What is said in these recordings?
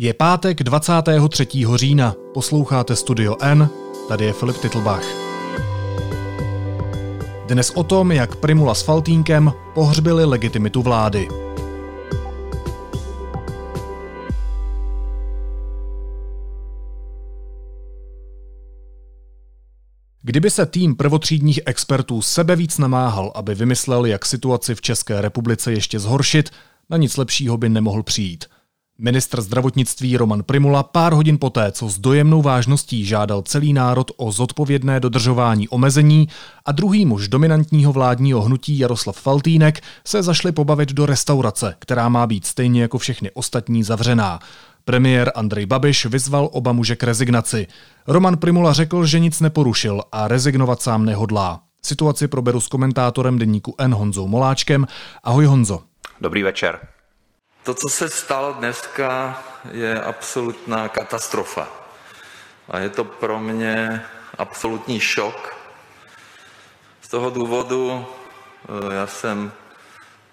Je pátek 23. října. Posloucháte Studio N, tady je Filip Titlbach. Dnes o tom, jak Primula s Faltínkem pohřbili legitimitu vlády. Kdyby se tým prvotřídních expertů sebe víc namáhal, aby vymyslel, jak situaci v České republice ještě zhoršit, na nic lepšího by nemohl přijít – Ministr zdravotnictví Roman Primula pár hodin poté, co s dojemnou vážností žádal celý národ o zodpovědné dodržování omezení a druhý muž dominantního vládního hnutí Jaroslav Faltýnek se zašli pobavit do restaurace, která má být stejně jako všechny ostatní zavřená. Premiér Andrej Babiš vyzval oba muže k rezignaci. Roman Primula řekl, že nic neporušil a rezignovat sám nehodlá. Situaci proberu s komentátorem deníku N Honzou Moláčkem. Ahoj Honzo. Dobrý večer. To, co se stalo dneska, je absolutná katastrofa. A je to pro mě absolutní šok. Z toho důvodu eh, já jsem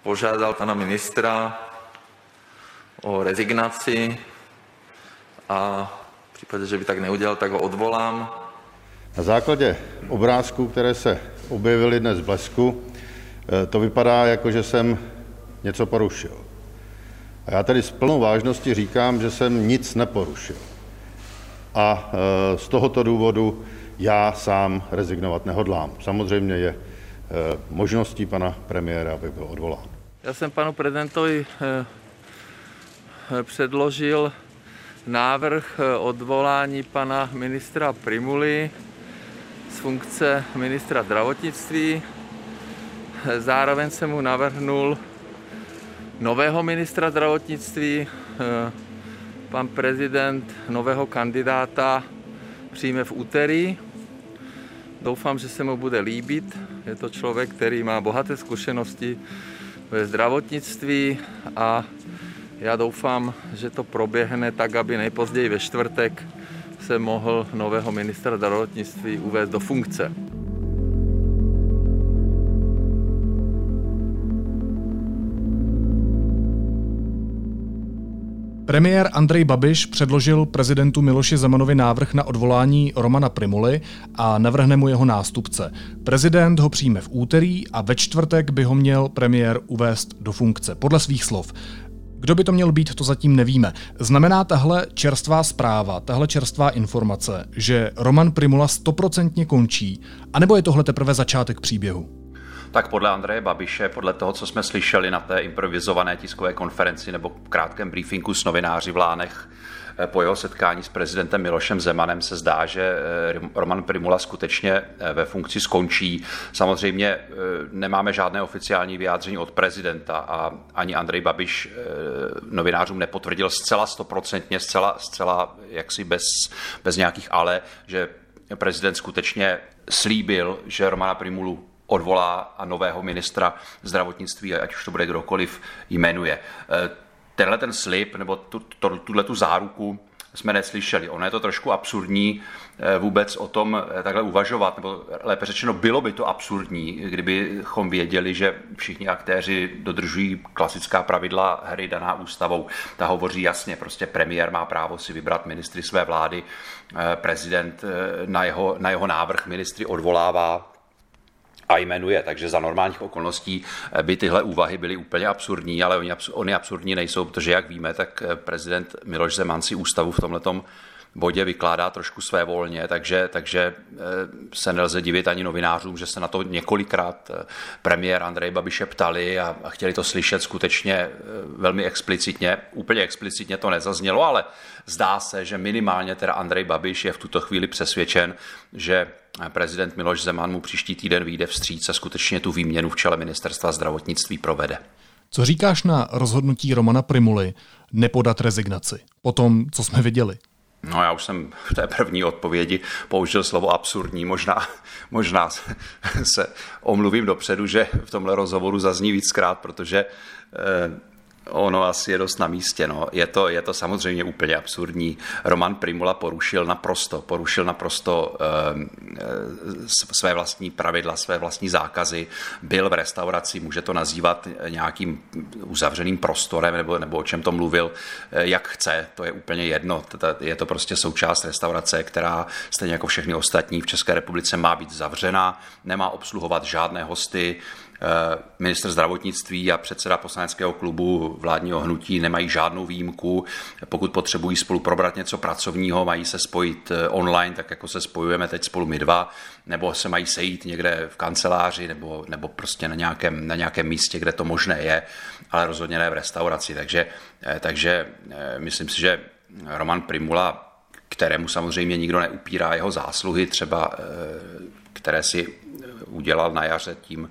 požádal pana ministra o rezignaci a v případě, že by tak neudělal, tak ho odvolám. Na základě obrázků, které se objevily dnes v Blesku, eh, to vypadá jako, že jsem něco porušil. A já tady s plnou vážností říkám, že jsem nic neporušil. A e, z tohoto důvodu já sám rezignovat nehodlám. Samozřejmě je e, možností pana premiéra, aby byl odvolán. Já jsem panu prezidentovi e, předložil návrh odvolání pana ministra Primuly z funkce ministra zdravotnictví. Zároveň jsem mu navrhnul nového ministra zdravotnictví. Eh, pan prezident nového kandidáta přijme v úterý. Doufám, že se mu bude líbit. Je to člověk, který má bohaté zkušenosti ve zdravotnictví a já doufám, že to proběhne tak, aby nejpozději ve čtvrtek se mohl nového ministra zdravotnictví uvést do funkce. Premiér Andrej Babiš předložil prezidentu Miloši Zemanovi návrh na odvolání Romana Primuly a navrhne mu jeho nástupce. Prezident ho přijme v úterý a ve čtvrtek by ho měl premiér uvést do funkce, podle svých slov. Kdo by to měl být, to zatím nevíme. Znamená tahle čerstvá zpráva, tahle čerstvá informace, že Roman Primula stoprocentně končí, anebo je tohle teprve začátek příběhu? Tak podle Andreje Babiše, podle toho, co jsme slyšeli na té improvizované tiskové konferenci nebo krátkém briefingu s novináři v Lánech, eh, po jeho setkání s prezidentem Milošem Zemanem se zdá, že eh, Roman Primula skutečně eh, ve funkci skončí. Samozřejmě nemáme žádné oficiální vyjádření od prezidenta a ani Andrej Babiš novinářům nepotvrdil zcela stoprocentně, zcela, zcela jaksi bez, bez nějakých ale, že prezident skutečně slíbil, že Romana Primulu odvolá a nového ministra zdravotnictví, ať už to bude kdokoliv, jmenuje. E, tenhle ten slib nebo tu, tu, tuhle tu záruku jsme neslyšeli. Ono je to trošku absurdní e, vůbec o tom e, takhle uvažovat, nebo lépe řečeno, bylo by to absurdní, kdybychom věděli, že všichni aktéři dodržují klasická pravidla hry daná ústavou. Ta hovoří jasně, prostě premiér má právo si vybrat ministry své vlády, prezident na jeho, na jeho návrh ministry odvolává a jmenuje. Takže za normálních okolností eh, by tyhle úvahy byly úplně absurdní, ale oni, oni absurdní nejsou, protože jak víme, tak eh, prezident Miloš Zeman si ústavu v tomhletom bodě vykládá trošku své volně, takže, takže eh, se nelze divit ani novinářům, že se na to několikrát premiér Andrej Babiše ptali a, a chtěli to slyšet skutečně velmi explicitně. Úplně explicitně to nezaznělo, ale zdá se, že minimálně teda Andrej Babiš je v tuto chvíli přesvědčen, že prezident Miloš Zeman mu příští týden vyjde vstříc a skutečně tu výměnu v čele ministerstva zdravotnictví provede. Co říkáš na rozhodnutí Romana Primuly nepodat rezignaci po tom, co jsme viděli? No já už jsem v té první odpovědi použil slovo absurdní. Možná, možná se omluvím dopředu, že v tomhle rozhovoru zazní víckrát, protože eh, Ono asi je dost na místě. No. Je, to, je to samozřejmě úplně absurdní. Roman Primula porušil naprosto, porušil naprosto e, své vlastní pravidla, své vlastní zákazy. Byl v restauraci, může to nazývat nějakým uzavřeným prostorem nebo, nebo o čem to mluvil, e, jak chce. To je úplně jedno. Je to prostě součást restaurace, která stejně jako všechny ostatní v České republice má být zavřena, nemá obsluhovat žádné hosty, Eh, minister zdravotnictví a předseda poslaneckého klubu vládního hnutí nemají žádnou výjimku. Pokud potřebují spolu probrat něco pracovního, mají se spojit eh, online, tak jako se spojujeme teď spolu my dva, nebo se mají sejít někde v kanceláři, nebo, nebo prostě na nějakém, na nějakém místě, kde to možné je, ale rozhodně ne v restauraci. Takže, eh, takže myslím si, že Roman Primula, kterému samozřejmě nikdo neupírá jeho zásluhy, třeba které si udělal na jaře tím,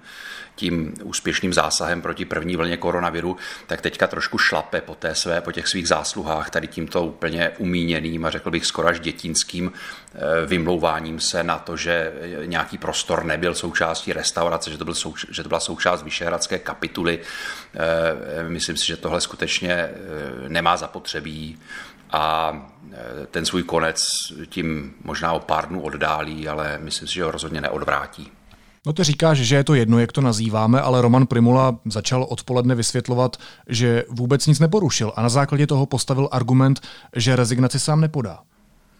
tím úspěšným zásahem proti první vlně koronaviru, tak teďka trošku šlape po, té své, po těch svých zásluhách, tady tímto úplně umíněným a řekl bych skoro až dětinským eh, vymlouváním se na to, že nějaký prostor nebyl součástí restaurace, že to, byl souč- že to byla součást Vyšehradské kapituly. Eh, myslím si, že tohle skutečně eh, nemá zapotřebí a ten svůj konec tím možná o pár dnů oddálí, ale myslím si, že ho rozhodně neodvrátí. No ty říkáš, že je to jedno, jak to nazýváme, ale Roman Primula začal odpoledne vysvětlovat, že vůbec nic neporušil a na základě toho postavil argument, že rezignaci sám nepodá.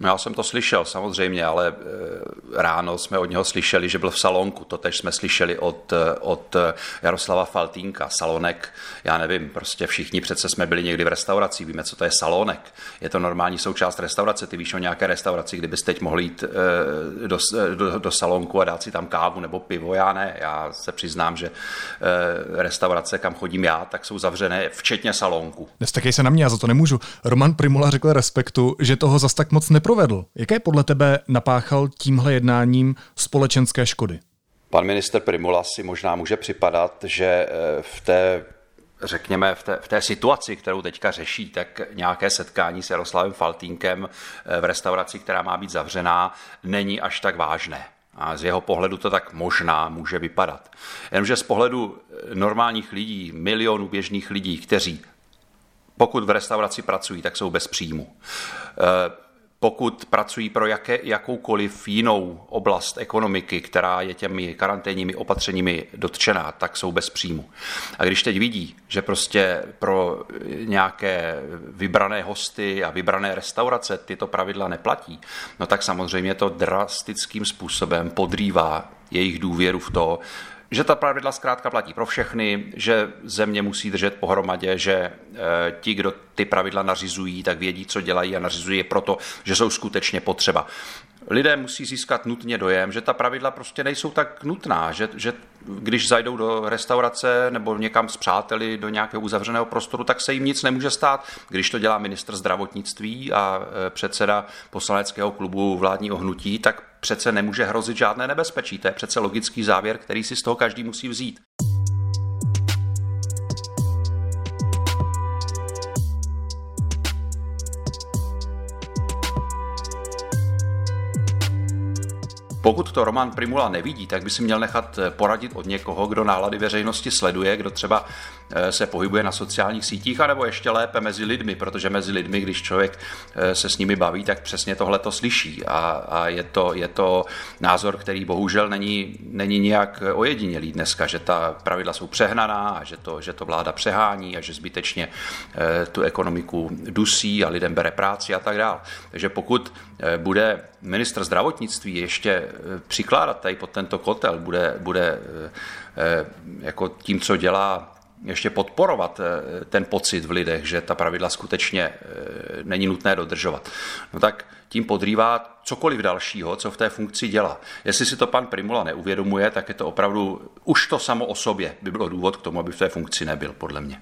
No já jsem to slyšel samozřejmě, ale eh, ráno jsme od něho slyšeli, že byl v salonku. To tež jsme slyšeli od, eh, od eh, Jaroslava Faltínka. Salonek, já nevím, prostě všichni přece jsme byli někdy v restauraci, víme, co to je salonek. Je to normální součást restaurace. Ty víš o nějaké restauraci, kdybyste teď mohli jít do, do, do salonku a dát si tam kávu nebo pivo. Já ne. Já se přiznám, že restaurace, kam chodím já, tak jsou zavřené, včetně salonku. Nestakej se na mě, já za to nemůžu. Roman Primula řekl respektu, že toho zas tak moc nepro neprovedl. Jaké podle tebe napáchal tímhle jednáním společenské škody? Pan minister Primula si možná může připadat, že eh, v té řekněme, v té, v té situaci, kterou teďka řeší, tak nějaké setkání s Jaroslavem Faltínkem eh, v restauraci, která má být zavřená, není až tak vážné. A z jeho pohledu to tak možná může vypadat. Jenomže z pohledu eh, normálních lidí, milionů běžných lidí, kteří pokud v restauraci pracují, tak jsou bez příjmu pokud pracují pro jaké, jakoukoliv jinou oblast ekonomiky, která je těmi karanténními opatřeními dotčená, tak jsou bez příjmu. A když teď vidí, že prostě pro nějaké vybrané hosty a vybrané restaurace tyto pravidla neplatí, no tak samozřejmě to drastickým způsobem podrývá jejich důvěru v to, že ta pravidla zkrátka platí pro všechny, že země musí držet pohromadě, že e, ti, kdo ty pravidla nařizují, tak vědí, co dělají a nařizují je proto, že jsou skutečně potřeba lidé musí získat nutně dojem, že ta pravidla prostě nejsou tak nutná, že, že když zajdou do restaurace nebo někam s přáteli do nějakého uzavřeného prostoru, tak se jim nic nemůže stát. Když to dělá ministr zdravotnictví a e, předseda poslaneckého klubu vládního hnutí, tak přece nemůže hrozit žádné nebezpečí. To je přece logický závěr, který si z toho každý musí vzít. Pokud to Roman Primula nevidí, tak by si měl nechat poradit od někoho, kdo nálady veřejnosti sleduje, kdo třeba se pohybuje na sociálních sítích, anebo ještě lépe mezi lidmi, protože mezi lidmi, když člověk eh, se s nimi baví, tak přesně tohle to slyší. A, a je, to, je to názor, který bohužel není, není nijak ojedinělý dneska, že ta pravidla jsou přehnaná a že to, že to vláda přehání a že zbytečně tu ekonomiku dusí a lidem bere práci a tak dále. Takže pokud bude ministr zdravotnictví ještě eh, přikládat tady pod tento kotel, bude, bude eh, eh, jako tím, co dělá, ještě podporovat ten pocit v lidech, že ta pravidla skutečně není nutné dodržovat, no tak tím podrývá cokoliv dalšího, co v té funkci dělá. Jestli si to pan Primula neuvědomuje, tak je to opravdu, už to samo o sobě by bylo důvod k tomu, aby v té funkci nebyl, podle mě.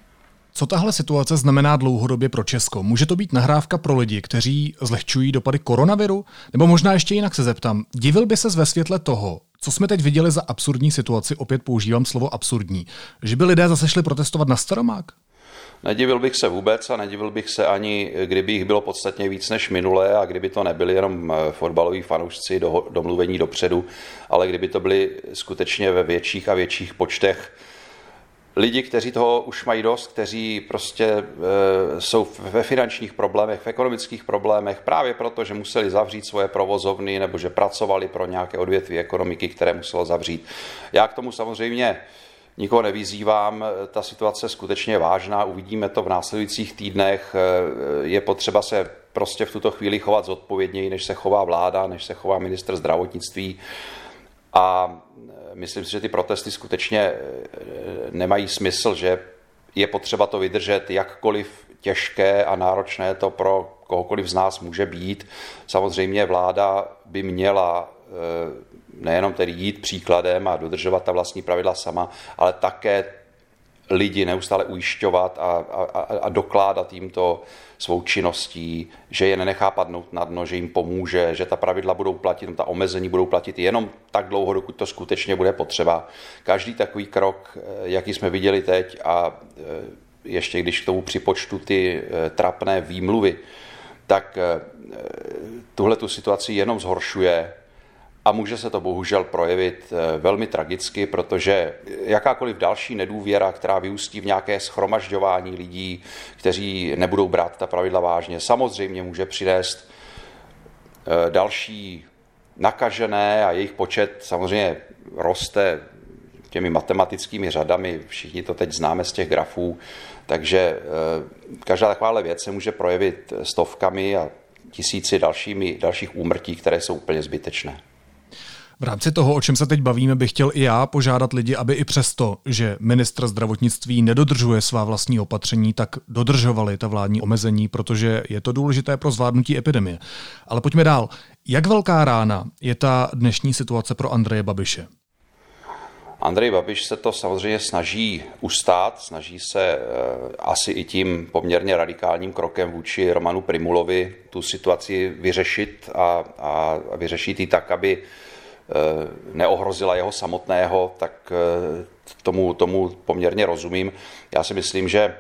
Co tahle situace znamená dlouhodobě pro Česko? Může to být nahrávka pro lidi, kteří zlehčují dopady koronaviru? Nebo možná ještě jinak se zeptám, divil by se ve světle toho, co jsme teď viděli za absurdní situaci, opět používám slovo absurdní, že by lidé zase šli protestovat na Staromák? Nedivil bych se vůbec a nedivil bych se ani, kdyby jich bylo podstatně víc než minulé a kdyby to nebyli jenom eh, fotbaloví fanoušci do, domluvení dopředu, ale kdyby to byly skutečně ve větších a větších počtech lidi, kteří toho už mají dost, kteří prostě e, jsou ve finančních problémech, v ekonomických problémech, právě proto, že museli zavřít svoje provozovny nebo že pracovali pro nějaké odvětví ekonomiky, které muselo zavřít. Já k tomu samozřejmě nikoho nevyzývám, ta situace je skutečně vážná, uvidíme to v následujících týdnech, e, je potřeba se prostě v tuto chvíli chovat zodpovědněji, než se chová vláda, než se chová minister zdravotnictví. A myslím si, že ty protesty skutečně eh, nemají smysl, že je potřeba to vydržet, jakkoliv těžké a náročné to pro kohokoliv z nás může být. Samozřejmě vláda by měla eh, nejenom tedy jít příkladem a dodržovat ta vlastní pravidla sama, ale také lidi neustále ujišťovat a, a, a dokládat jim to svou činností, že je nenechá padnout na dno, že jim pomůže, že ta pravidla budou platit, ta omezení budou platit jenom tak dlouho, dokud to skutečně bude potřeba. Každý takový krok, eh, jaký jsme viděli teď a eh, ještě když k tomu připočtu ty eh, trapné výmluvy, tak tuhle tu situaci jenom zhoršuje a může se to bohužel projevit eh, velmi tragicky, protože jakákoliv další nedůvěra, která vyústí v nějaké schromažďování lidí, kteří nebudou brát ta pravidla vážně, samozřejmě může přinést eh, další nakažené a jejich počet samozřejmě roste těmi matematickými řadami, všichni to teď známe z těch grafů, takže eh, každá takováhle věc se může projevit stovkami a tisíci dalšími, dalších úmrtí, které jsou úplně zbytečné. V rámci toho, o čem se teď bavíme, bych chtěl i já požádat lidi, aby i přesto, že ministr zdravotnictví nedodržuje svá vlastní opatření, tak dodržovali ta vládní omezení, protože je to důležité pro zvládnutí epidemie. Ale pojďme dál. Jak velká rána je ta dnešní situace pro Andreje Babiše? Andrej Babiš se to samozřejmě snaží ustát, snaží se e, asi i tím poměrně radikálním krokem vůči Romanu Primulovi tu situaci vyřešit a, a vyřešit ji tak, aby Eh, neohrozila jeho samotného, tak eh, tomu, tomu poměrně rozumím. Já si myslím, že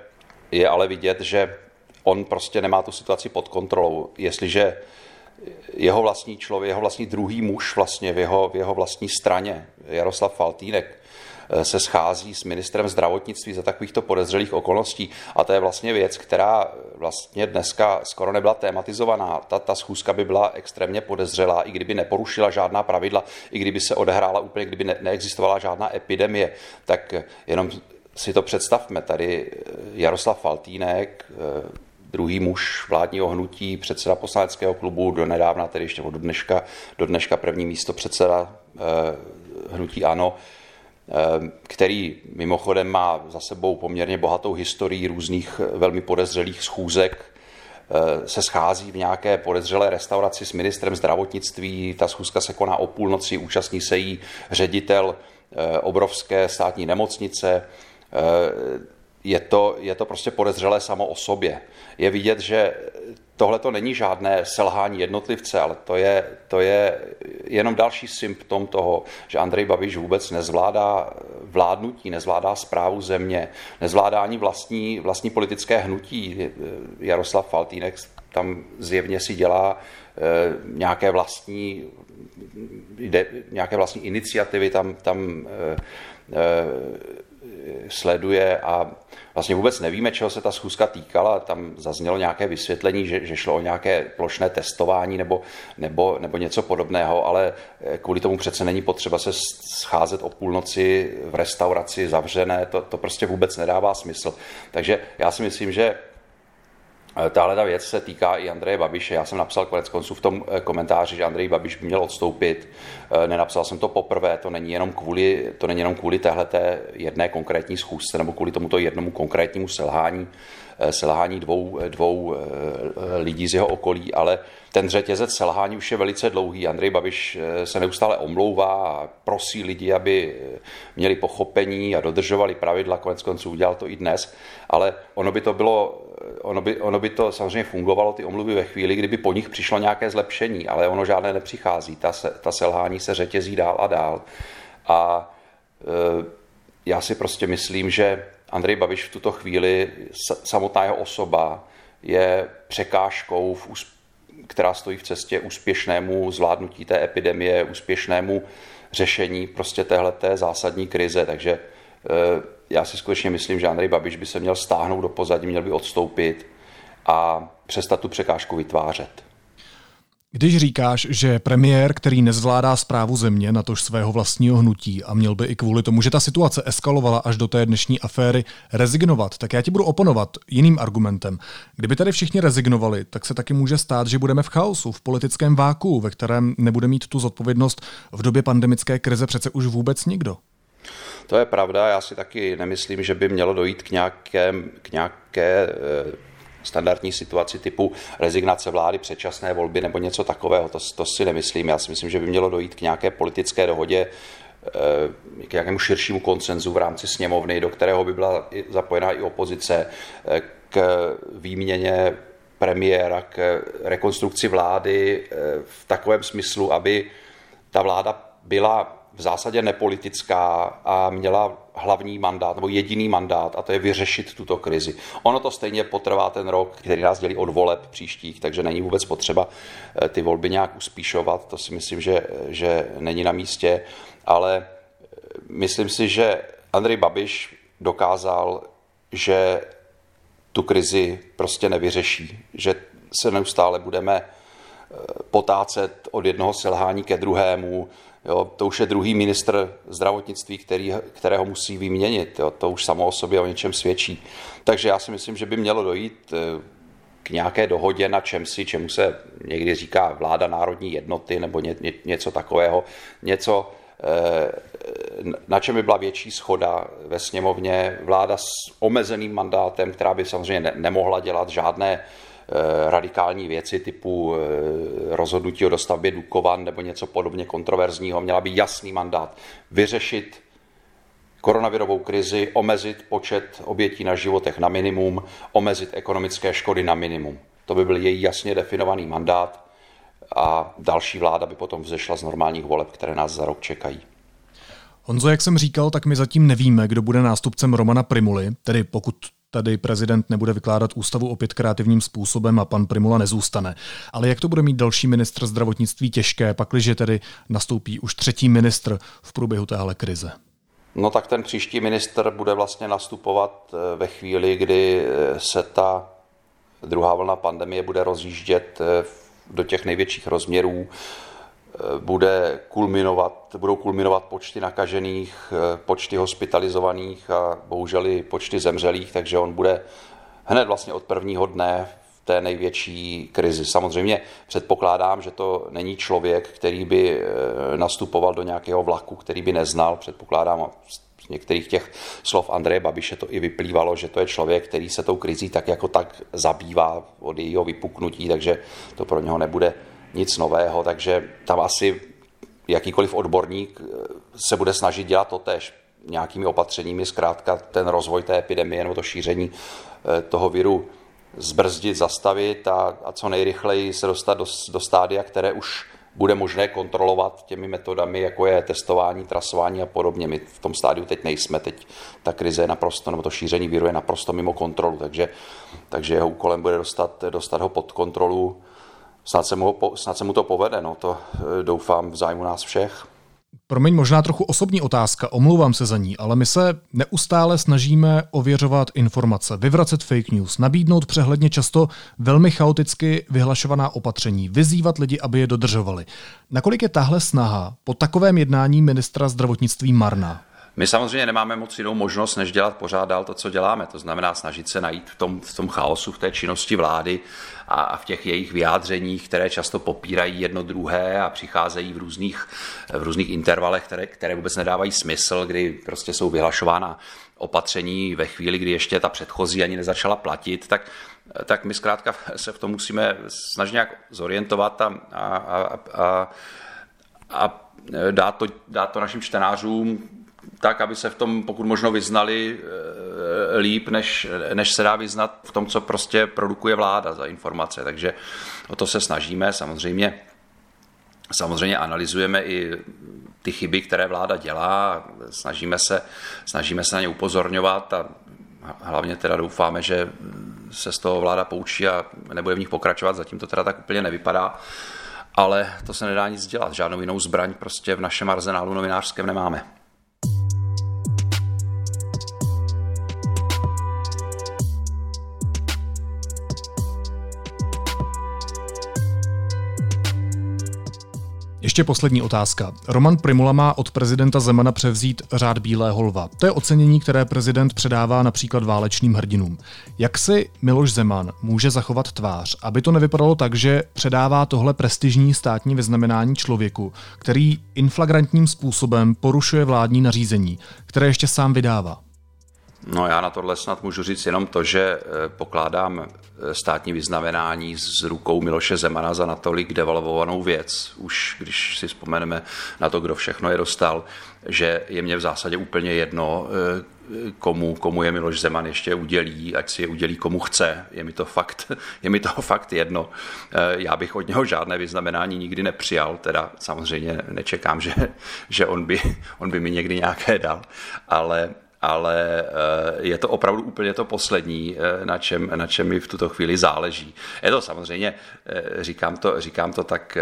je ale vidět, že on prostě nemá tu situaci pod kontrolou. Jestliže jeho vlastní člověk, jeho vlastní druhý muž vlastně v jeho, v jeho vlastní straně, Jaroslav Faltýnek, Eh, se schází s ministrem zdravotnictví za takovýchto podezřelých okolností. A to je vlastně věc, která vlastně dneska skoro nebyla tématizovaná. Ta, ta schůzka by byla extrémně podezřelá, i kdyby neporušila žádná pravidla, i kdyby se odehrála úplně, kdyby ne, neexistovala žádná epidemie, tak jenom si to představme. Tady eh, Jaroslav Faltýnek, eh, druhý muž vládního hnutí, předseda poslaneckého klubu, do nedávna, tedy ještě do dneška, do dneška první místo předseda hnutí ANO, Ehm, který mimochodem má za sebou poměrně bohatou historii různých eh, velmi podezřelých schůzek, eh, se schází v nějaké podezřelé restauraci s ministrem zdravotnictví. Ta schůzka se koná o půlnoci, účastní se jí ředitel eh, obrovské státní nemocnice. Je to, je to prostě podezřelé samo o sobě. Je vidět, že tohle to není žádné selhání jednotlivce, ale to je, to je jenom další symptom toho, že Andrej Babiš vůbec nezvládá vládnutí, nezvládá zprávu země, nezvládá ani vlastní, vlastní politické hnutí. Jaroslav Faltýnek tam zjevně si dělá eh, nějaké vlastní, nějaké vlastní iniciativy tam, tam eh, eh, sleduje a vlastně vůbec nevíme, čeho se ta schůzka týkala. Tam zaznělo nějaké vysvětlení, že, že šlo o nějaké plošné testování nebo, nebo, nebo něco podobného, ale eh, kvůli tomu přece není potřeba se scházet o půlnoci v restauraci zavřené, to, to prostě vůbec nedává smysl. Takže já si myslím, že tahle ta věc se týká i Andreje Babiše. Já jsem napsal konec konců v tom eh, komentáři, že Andrej Babiš by měl odstoupit. Eh, nenapsal jsem to poprvé, to není jenom kvůli, to není jenom kvůli téhleté jedné konkrétní schůzce nebo kvůli tomuto jednomu konkrétnímu selhání, selhání dvou, dvou lidí z jeho okolí, ale ten řetězec selhání už je velice dlouhý. Andrej Babiš se neustále omlouvá a prosí lidi, aby měli pochopení a dodržovali pravidla. Konec konců udělal to i dnes, ale ono by to bylo ono by, ono by to samozřejmě fungovalo, ty omluvy ve chvíli, kdyby po nich přišlo nějaké zlepšení, ale ono žádné nepřichází. Ta, se, ta selhání se řetězí dál a dál. A e, já si prostě myslím, že Andrej Babiš v tuto chvíli, samotná jeho osoba, je překážkou, v, která stojí v cestě úspěšnému zvládnutí té epidemie, úspěšnému řešení prostě téhleté zásadní krize. Takže e, já si skutečně myslím, že Andrej Babiš by se měl stáhnout do pozadí, měl by odstoupit a přestat tu překážku vytvářet. Když říkáš, že premiér, který nezvládá zprávu země, na tož svého vlastního hnutí a měl by i kvůli tomu, že ta situace eskalovala až do té dnešní aféry, rezignovat, tak já ti budu oponovat jiným argumentem. Kdyby tady všichni rezignovali, tak se taky může stát, že budeme v chaosu, v politickém váku, ve kterém nebude mít tu zodpovědnost v době pandemické krize přece už vůbec nikdo. To je pravda, já si taky nemyslím, že by mělo dojít k nějaké, k nějaké eh, standardní situaci typu rezignace vlády, předčasné volby nebo něco takového. To, to si nemyslím. Já si myslím, že by mělo dojít k nějaké politické dohodě, eh, k nějakému širšímu koncenzu v rámci sněmovny, do kterého by byla zapojená i opozice, eh, k výměně premiéra, k rekonstrukci vlády eh, v takovém smyslu, aby ta vláda byla v zásadě nepolitická a měla hlavní mandát nebo jediný mandát a to je vyřešit tuto krizi. Ono to stejně potrvá ten rok, který nás dělí od voleb příštích, takže není vůbec potřeba eh, ty volby nějak uspíšovat, to si myslím, že, že není na místě, ale eh, myslím si, že Andrej Babiš dokázal, že tu krizi prostě nevyřeší, že se neustále budeme eh, potácet od jednoho selhání ke druhému, Jo, to už je druhý ministr zdravotnictví, který, kterého musí vyměnit. Jo, to už samo o sobě o něčem svědčí. Takže já si myslím, že by mělo dojít eh, k nějaké dohodě na čem si, čemu se někdy říká vláda národní jednoty nebo ně, ně, něco takového. Něco, eh, na čem by byla větší schoda ve sněmovně. Vláda s omezeným mandátem, která by samozřejmě ne, nemohla dělat žádné radikální věci typu eh, rozhodnutí o dostavbě Dukovan nebo něco podobně kontroverzního. Měla by jasný mandát vyřešit koronavirovou krizi, omezit počet obětí na životech na minimum, omezit ekonomické škody na minimum. To by byl její jasně definovaný mandát a další vláda by potom vzešla z normálních voleb, které nás za rok čekají. Honzo, jak jsem říkal, tak my zatím nevíme, kdo bude nástupcem Romana Primuly, tedy pokud tady prezident nebude vykládat ústavu opět kreativním způsobem a pan Primula nezůstane. Ale jak to bude mít další ministr zdravotnictví těžké, pakliže tedy nastoupí už třetí ministr v průběhu téhle krize? No tak ten příští minister bude vlastně nastupovat eh, ve chvíli, kdy eh, se ta druhá vlna pandemie bude rozjíždět eh, do těch největších rozměrů bude kulminovat, budou kulminovat počty nakažených, počty hospitalizovaných a bohužel i počty zemřelých, takže on bude hned vlastně od prvního dne v té největší krizi. Samozřejmě předpokládám, že to není člověk, který by eh, nastupoval do nějakého vlaku, který by neznal. Předpokládám, z některých těch slov Andreje Babiše to i vyplývalo, že to je člověk, který se tou krizí tak jako tak zabývá od jejího vypuknutí, takže to pro něho nebude nic nového, takže tam asi jakýkoliv odborník eh, se bude snažit dělat to tež nějakými opatřeními, zkrátka ten rozvoj té epidemie nebo to šíření eh, toho viru zbrzdit, zastavit a, a co nejrychleji se dostat do, do stádia, které už bude možné kontrolovat těmi metodami, jako je testování, trasování a podobně. My v tom stádiu teď nejsme, teď ta krize je naprosto, nebo to šíření viru je naprosto mimo kontrolu, takže, takže jeho úkolem bude dostat, dostat ho pod kontrolu snad se mu, snad se mu to povede, no to eh, doufám v zájmu nás všech. Promiň, možná trochu osobní otázka, omlouvám se za ní, ale my se neustále snažíme ověřovat informace, vyvracet fake news, nabídnout přehledně často velmi chaoticky vyhlašovaná opatření, vyzývat lidi, aby je dodržovali. Nakolik je tahle snaha po takovém jednání ministra zdravotnictví marná? My samozřejmě nemáme moc jinou možnost, než dělat pořád dál to, co děláme. To znamená snažit se najít v tom, v tom chaosu, v té činnosti vlády a, a v těch jejich vyjádřeních, které často popírají jedno druhé a přicházejí v různých, v různých intervalech, které, které vůbec nedávají smysl, kdy prostě jsou vyhlašována opatření ve chvíli, kdy ještě ta předchozí ani nezačala platit, tak tak my zkrátka se v tom musíme snažit nějak zorientovat a, a, a, a, a dát, to, dát to našim čtenářům tak, aby se v tom pokud možno vyznali eh, líp, než, než se dá vyznat v tom, co prostě produkuje vláda za informace. Takže o to se snažíme. Samozřejmě, samozřejmě analyzujeme i ty chyby, které vláda dělá, snažíme se, snažíme se na ně upozorňovat a hlavně teda doufáme, že se z toho vláda poučí a nebude v nich pokračovat, zatím to teda tak úplně nevypadá, ale to se nedá nic dělat, žádnou jinou zbraň prostě v našem arzenálu novinářském nemáme. Ještě poslední otázka. Roman Primula má od prezidenta Zemana převzít řád Bílého lva. To je ocenění, které prezident předává například válečným hrdinům. Jak si Miloš Zeman může zachovat tvář, aby to nevypadalo tak, že předává tohle prestižní státní vyznamenání člověku, který inflagrantním způsobem porušuje vládní nařízení, které ještě sám vydává? No já na tohle snad můžu říct jenom to, že eh, pokládám eh, státní vyznamenání z rukou Miloše Zemana za natolik devalvovanou věc, už když si vzpomeneme na to, kdo všechno je dostal, že je mě v zásadě úplně jedno, eh, komu, komu je Miloš Zeman ještě udělí, ať si je udělí komu chce. Je mi to fakt, je mi to fakt jedno. Já bych od něho žádné vyznamenání nikdy nepřijal, teda samozřejmě nečekám, že, že on, by, on by mi někdy nějaké dal, ale ale eh, je to opravdu úplně to poslední, eh, na čem, na čem mi v tuto chvíli záleží. Je to samozřejmě, eh, říkám to, říkám to tak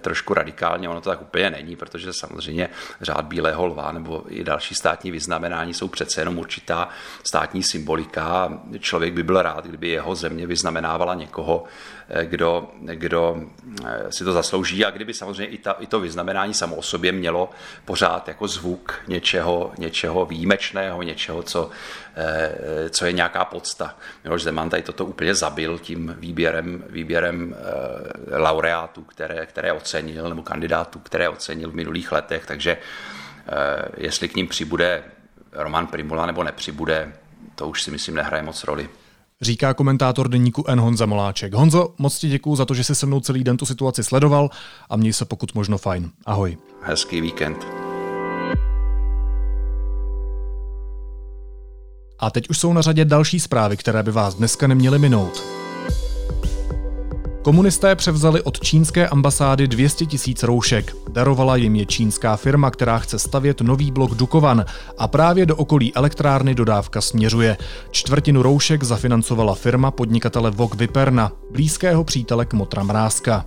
trošku radikálně, ono to tak úplně není, protože samozřejmě řád Bílého lva nebo i další státní vyznamenání jsou přece jenom určitá státní symbolika. Člověk by byl rád, kdyby jeho země vyznamenávala někoho, kdo, kdo si to zaslouží a kdyby samozřejmě i, ta, i to vyznamenání samo o sobě mělo pořád jako zvuk něčeho, něčeho výjimečného, něčeho, co, eh, co je nějaká podsta. Miloš Zeman tady toto úplně zabil tím výběrem, výběrem eh, laureátů, které, které ocenil, nebo kandidátů, které ocenil v minulých letech, takže eh, jestli k ním přibude Roman Primula nebo nepřibude, to už si myslím nehraje moc roli. Říká komentátor deníku N. Honza Moláček. Honzo, moc ti děkuju za to, že jsi se mnou celý den tu situaci sledoval a měj se pokud možno fajn. Ahoj. Hezký víkend. A teď už jsou na řadě další zprávy, které by vás dneska neměly minout. Komunisté převzali od čínské ambasády 200 tisíc roušek. Darovala jim je čínská firma, která chce stavět nový blok Dukovan a právě do okolí elektrárny dodávka směřuje. Čtvrtinu roušek zafinancovala firma podnikatele Vok Viperna, blízkého přítele Kmotra Mrázka.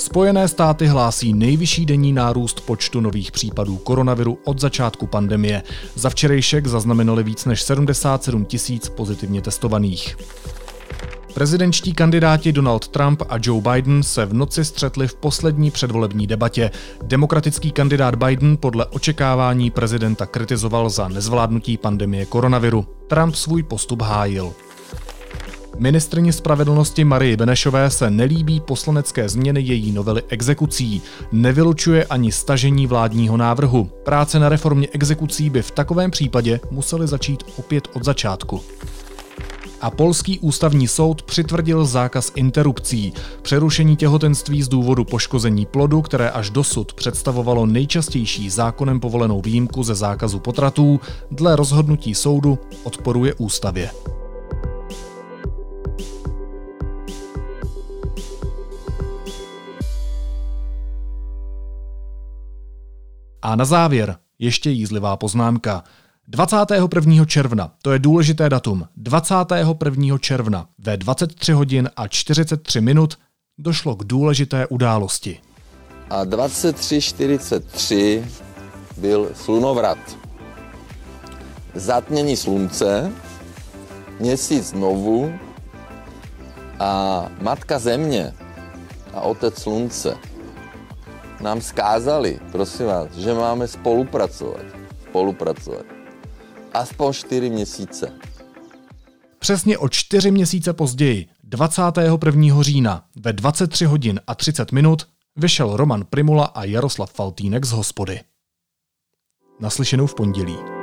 Spojené státy hlásí nejvyšší denní nárůst počtu nových případů koronaviru od začátku pandemie. Za včerejšek zaznamenali víc než 77 tisíc pozitivně testovaných. Prezidentští kandidáti Donald Trump a Joe Biden se v noci střetli v poslední předvolební debatě. Demokratický kandidát Biden podle očekávání prezidenta kritizoval za nezvládnutí pandemie koronaviru. Trump svůj postup hájil. Ministrně spravedlnosti Marii Benešové se nelíbí poslanecké změny její novely exekucí. Nevylučuje ani stažení vládního návrhu. Práce na reformě exekucí by v takovém případě musely začít opět od začátku. A polský ústavní soud přitvrdil zákaz interrupcí, přerušení těhotenství z důvodu poškození plodu, které až dosud představovalo nejčastější zákonem povolenou výjimku ze zákazu potratů, dle rozhodnutí soudu odporuje ústavě. A na závěr ještě jízlivá poznámka. 21. června, to je důležité datum, 21. června ve 23 hodin a 43 minut došlo k důležité události. A 23.43 byl slunovrat. Zatmění slunce, měsíc znovu a matka země a otec slunce nám skázali, prosím vás, že máme spolupracovat. Spolupracovat. Aspoň 4 měsíce. Přesně o čtyři měsíce později, 21. října ve 23 hodin a 30 minut vyšel Roman Primula a Jaroslav Faltýnek z hospody. Naslyšenou v pondělí.